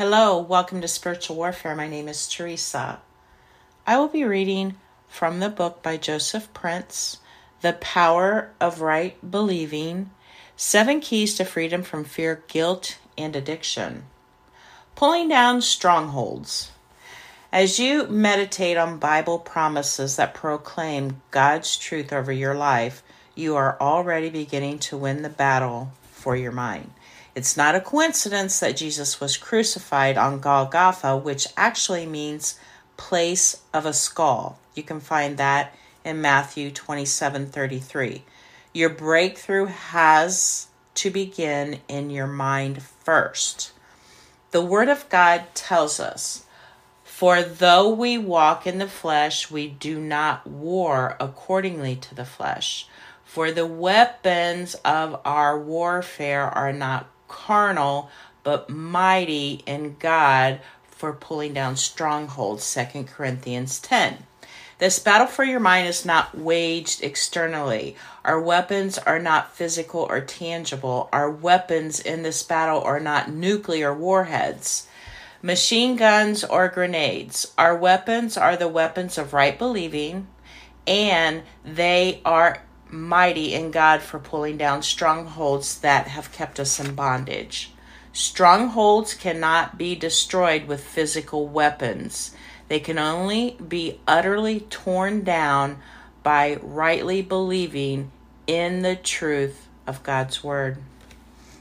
Hello, welcome to Spiritual Warfare. My name is Teresa. I will be reading from the book by Joseph Prince, The Power of Right Believing Seven Keys to Freedom from Fear, Guilt, and Addiction. Pulling down strongholds. As you meditate on Bible promises that proclaim God's truth over your life, you are already beginning to win the battle for your mind. It's not a coincidence that Jesus was crucified on Golgotha, which actually means place of a skull. You can find that in Matthew 27 33. Your breakthrough has to begin in your mind first. The Word of God tells us, For though we walk in the flesh, we do not war accordingly to the flesh. For the weapons of our warfare are not carnal, but mighty in God for pulling down strongholds. 2 Corinthians 10. This battle for your mind is not waged externally. Our weapons are not physical or tangible. Our weapons in this battle are not nuclear warheads, machine guns, or grenades. Our weapons are the weapons of right believing, and they are mighty in God for pulling down strongholds that have kept us in bondage. Strongholds cannot be destroyed with physical weapons. They can only be utterly torn down by rightly believing in the truth of God's Word.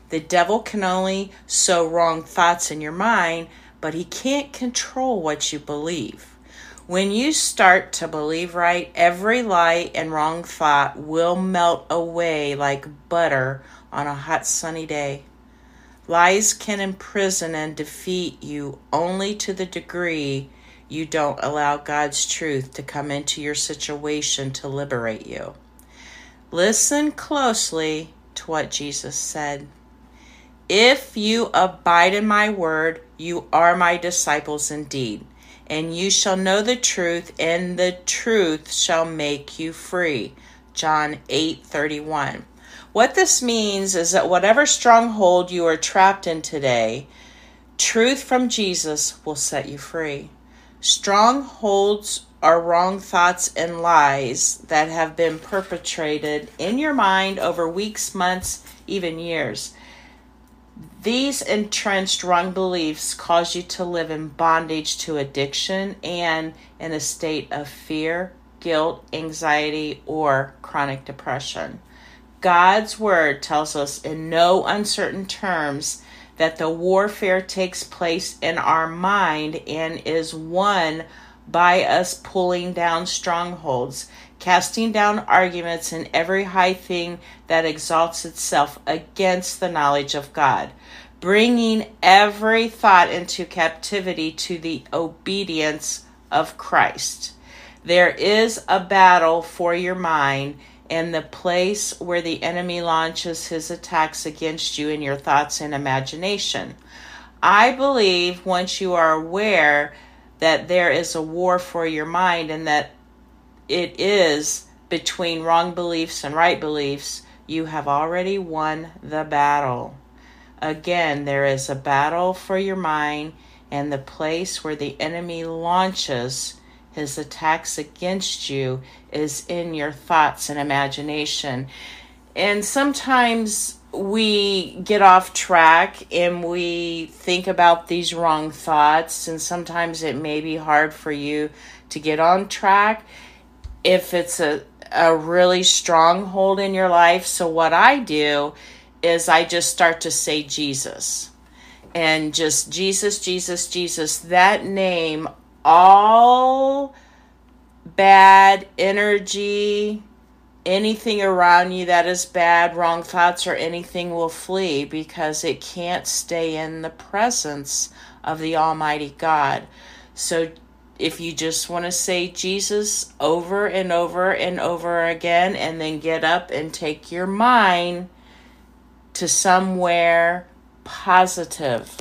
The devil can only sow wrong thoughts in your mind, but he can't control what you believe. When you start to believe right, every lie and wrong thought will melt away like butter on a hot sunny day. Lies can imprison and defeat you only to the degree you don't allow God's truth to come into your situation to liberate you. Listen closely to what Jesus said. If you abide in my word, you are my disciples indeed and you shall know the truth, and the truth shall make you free. John 8 31. What this means is that whatever stronghold you are trapped in today, truth from Jesus will set you free. Strongholds are wrong thoughts and lies that have been perpetrated in your mind over weeks, months, even years. These entrenched wrong beliefs cause you to live in bondage to addiction and in a state of fear, guilt, anxiety, or chronic depression. God's word tells us in no uncertain terms that the warfare takes place in our mind and is won by us pulling down strongholds, casting down arguments and every high thing that exalts itself against the knowledge of God, bringing every thought into captivity to the obedience of Christ. There is a battle for your mind and the place where the enemy launches his attacks against you in your thoughts and imagination. I believe once you are aware that there is a war for your mind and that it is between wrong beliefs and right beliefs, you have already won the battle. Again, there is a battle for your mind, and the place where the enemy launches his attacks against you is in your thoughts and imagination. And sometimes we get off track and we think about these wrong thoughts, and sometimes it may be hard for you to get on track if it's a, a really strong hold in your life. So, what I do is I just start to say Jesus and just Jesus, Jesus, Jesus. That name, all bad energy, anything around you that is bad, wrong thoughts, or anything will flee because it can't stay in the presence of the Almighty God. So if you just want to say Jesus over and over and over again, and then get up and take your mind to somewhere positive